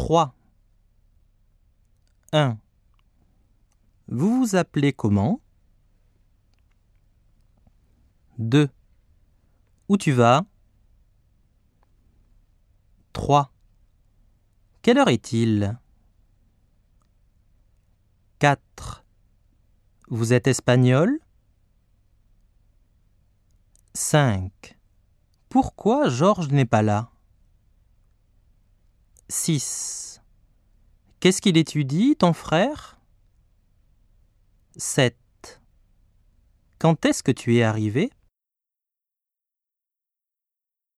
3. 1. Vous vous appelez comment? 2. Où tu vas? 3. Quelle heure est-il? 4. Vous êtes espagnol? 5. Pourquoi Georges n'est pas là? 6. Qu'est-ce qu'il étudie, ton frère? 7. Quand est-ce que tu es arrivé?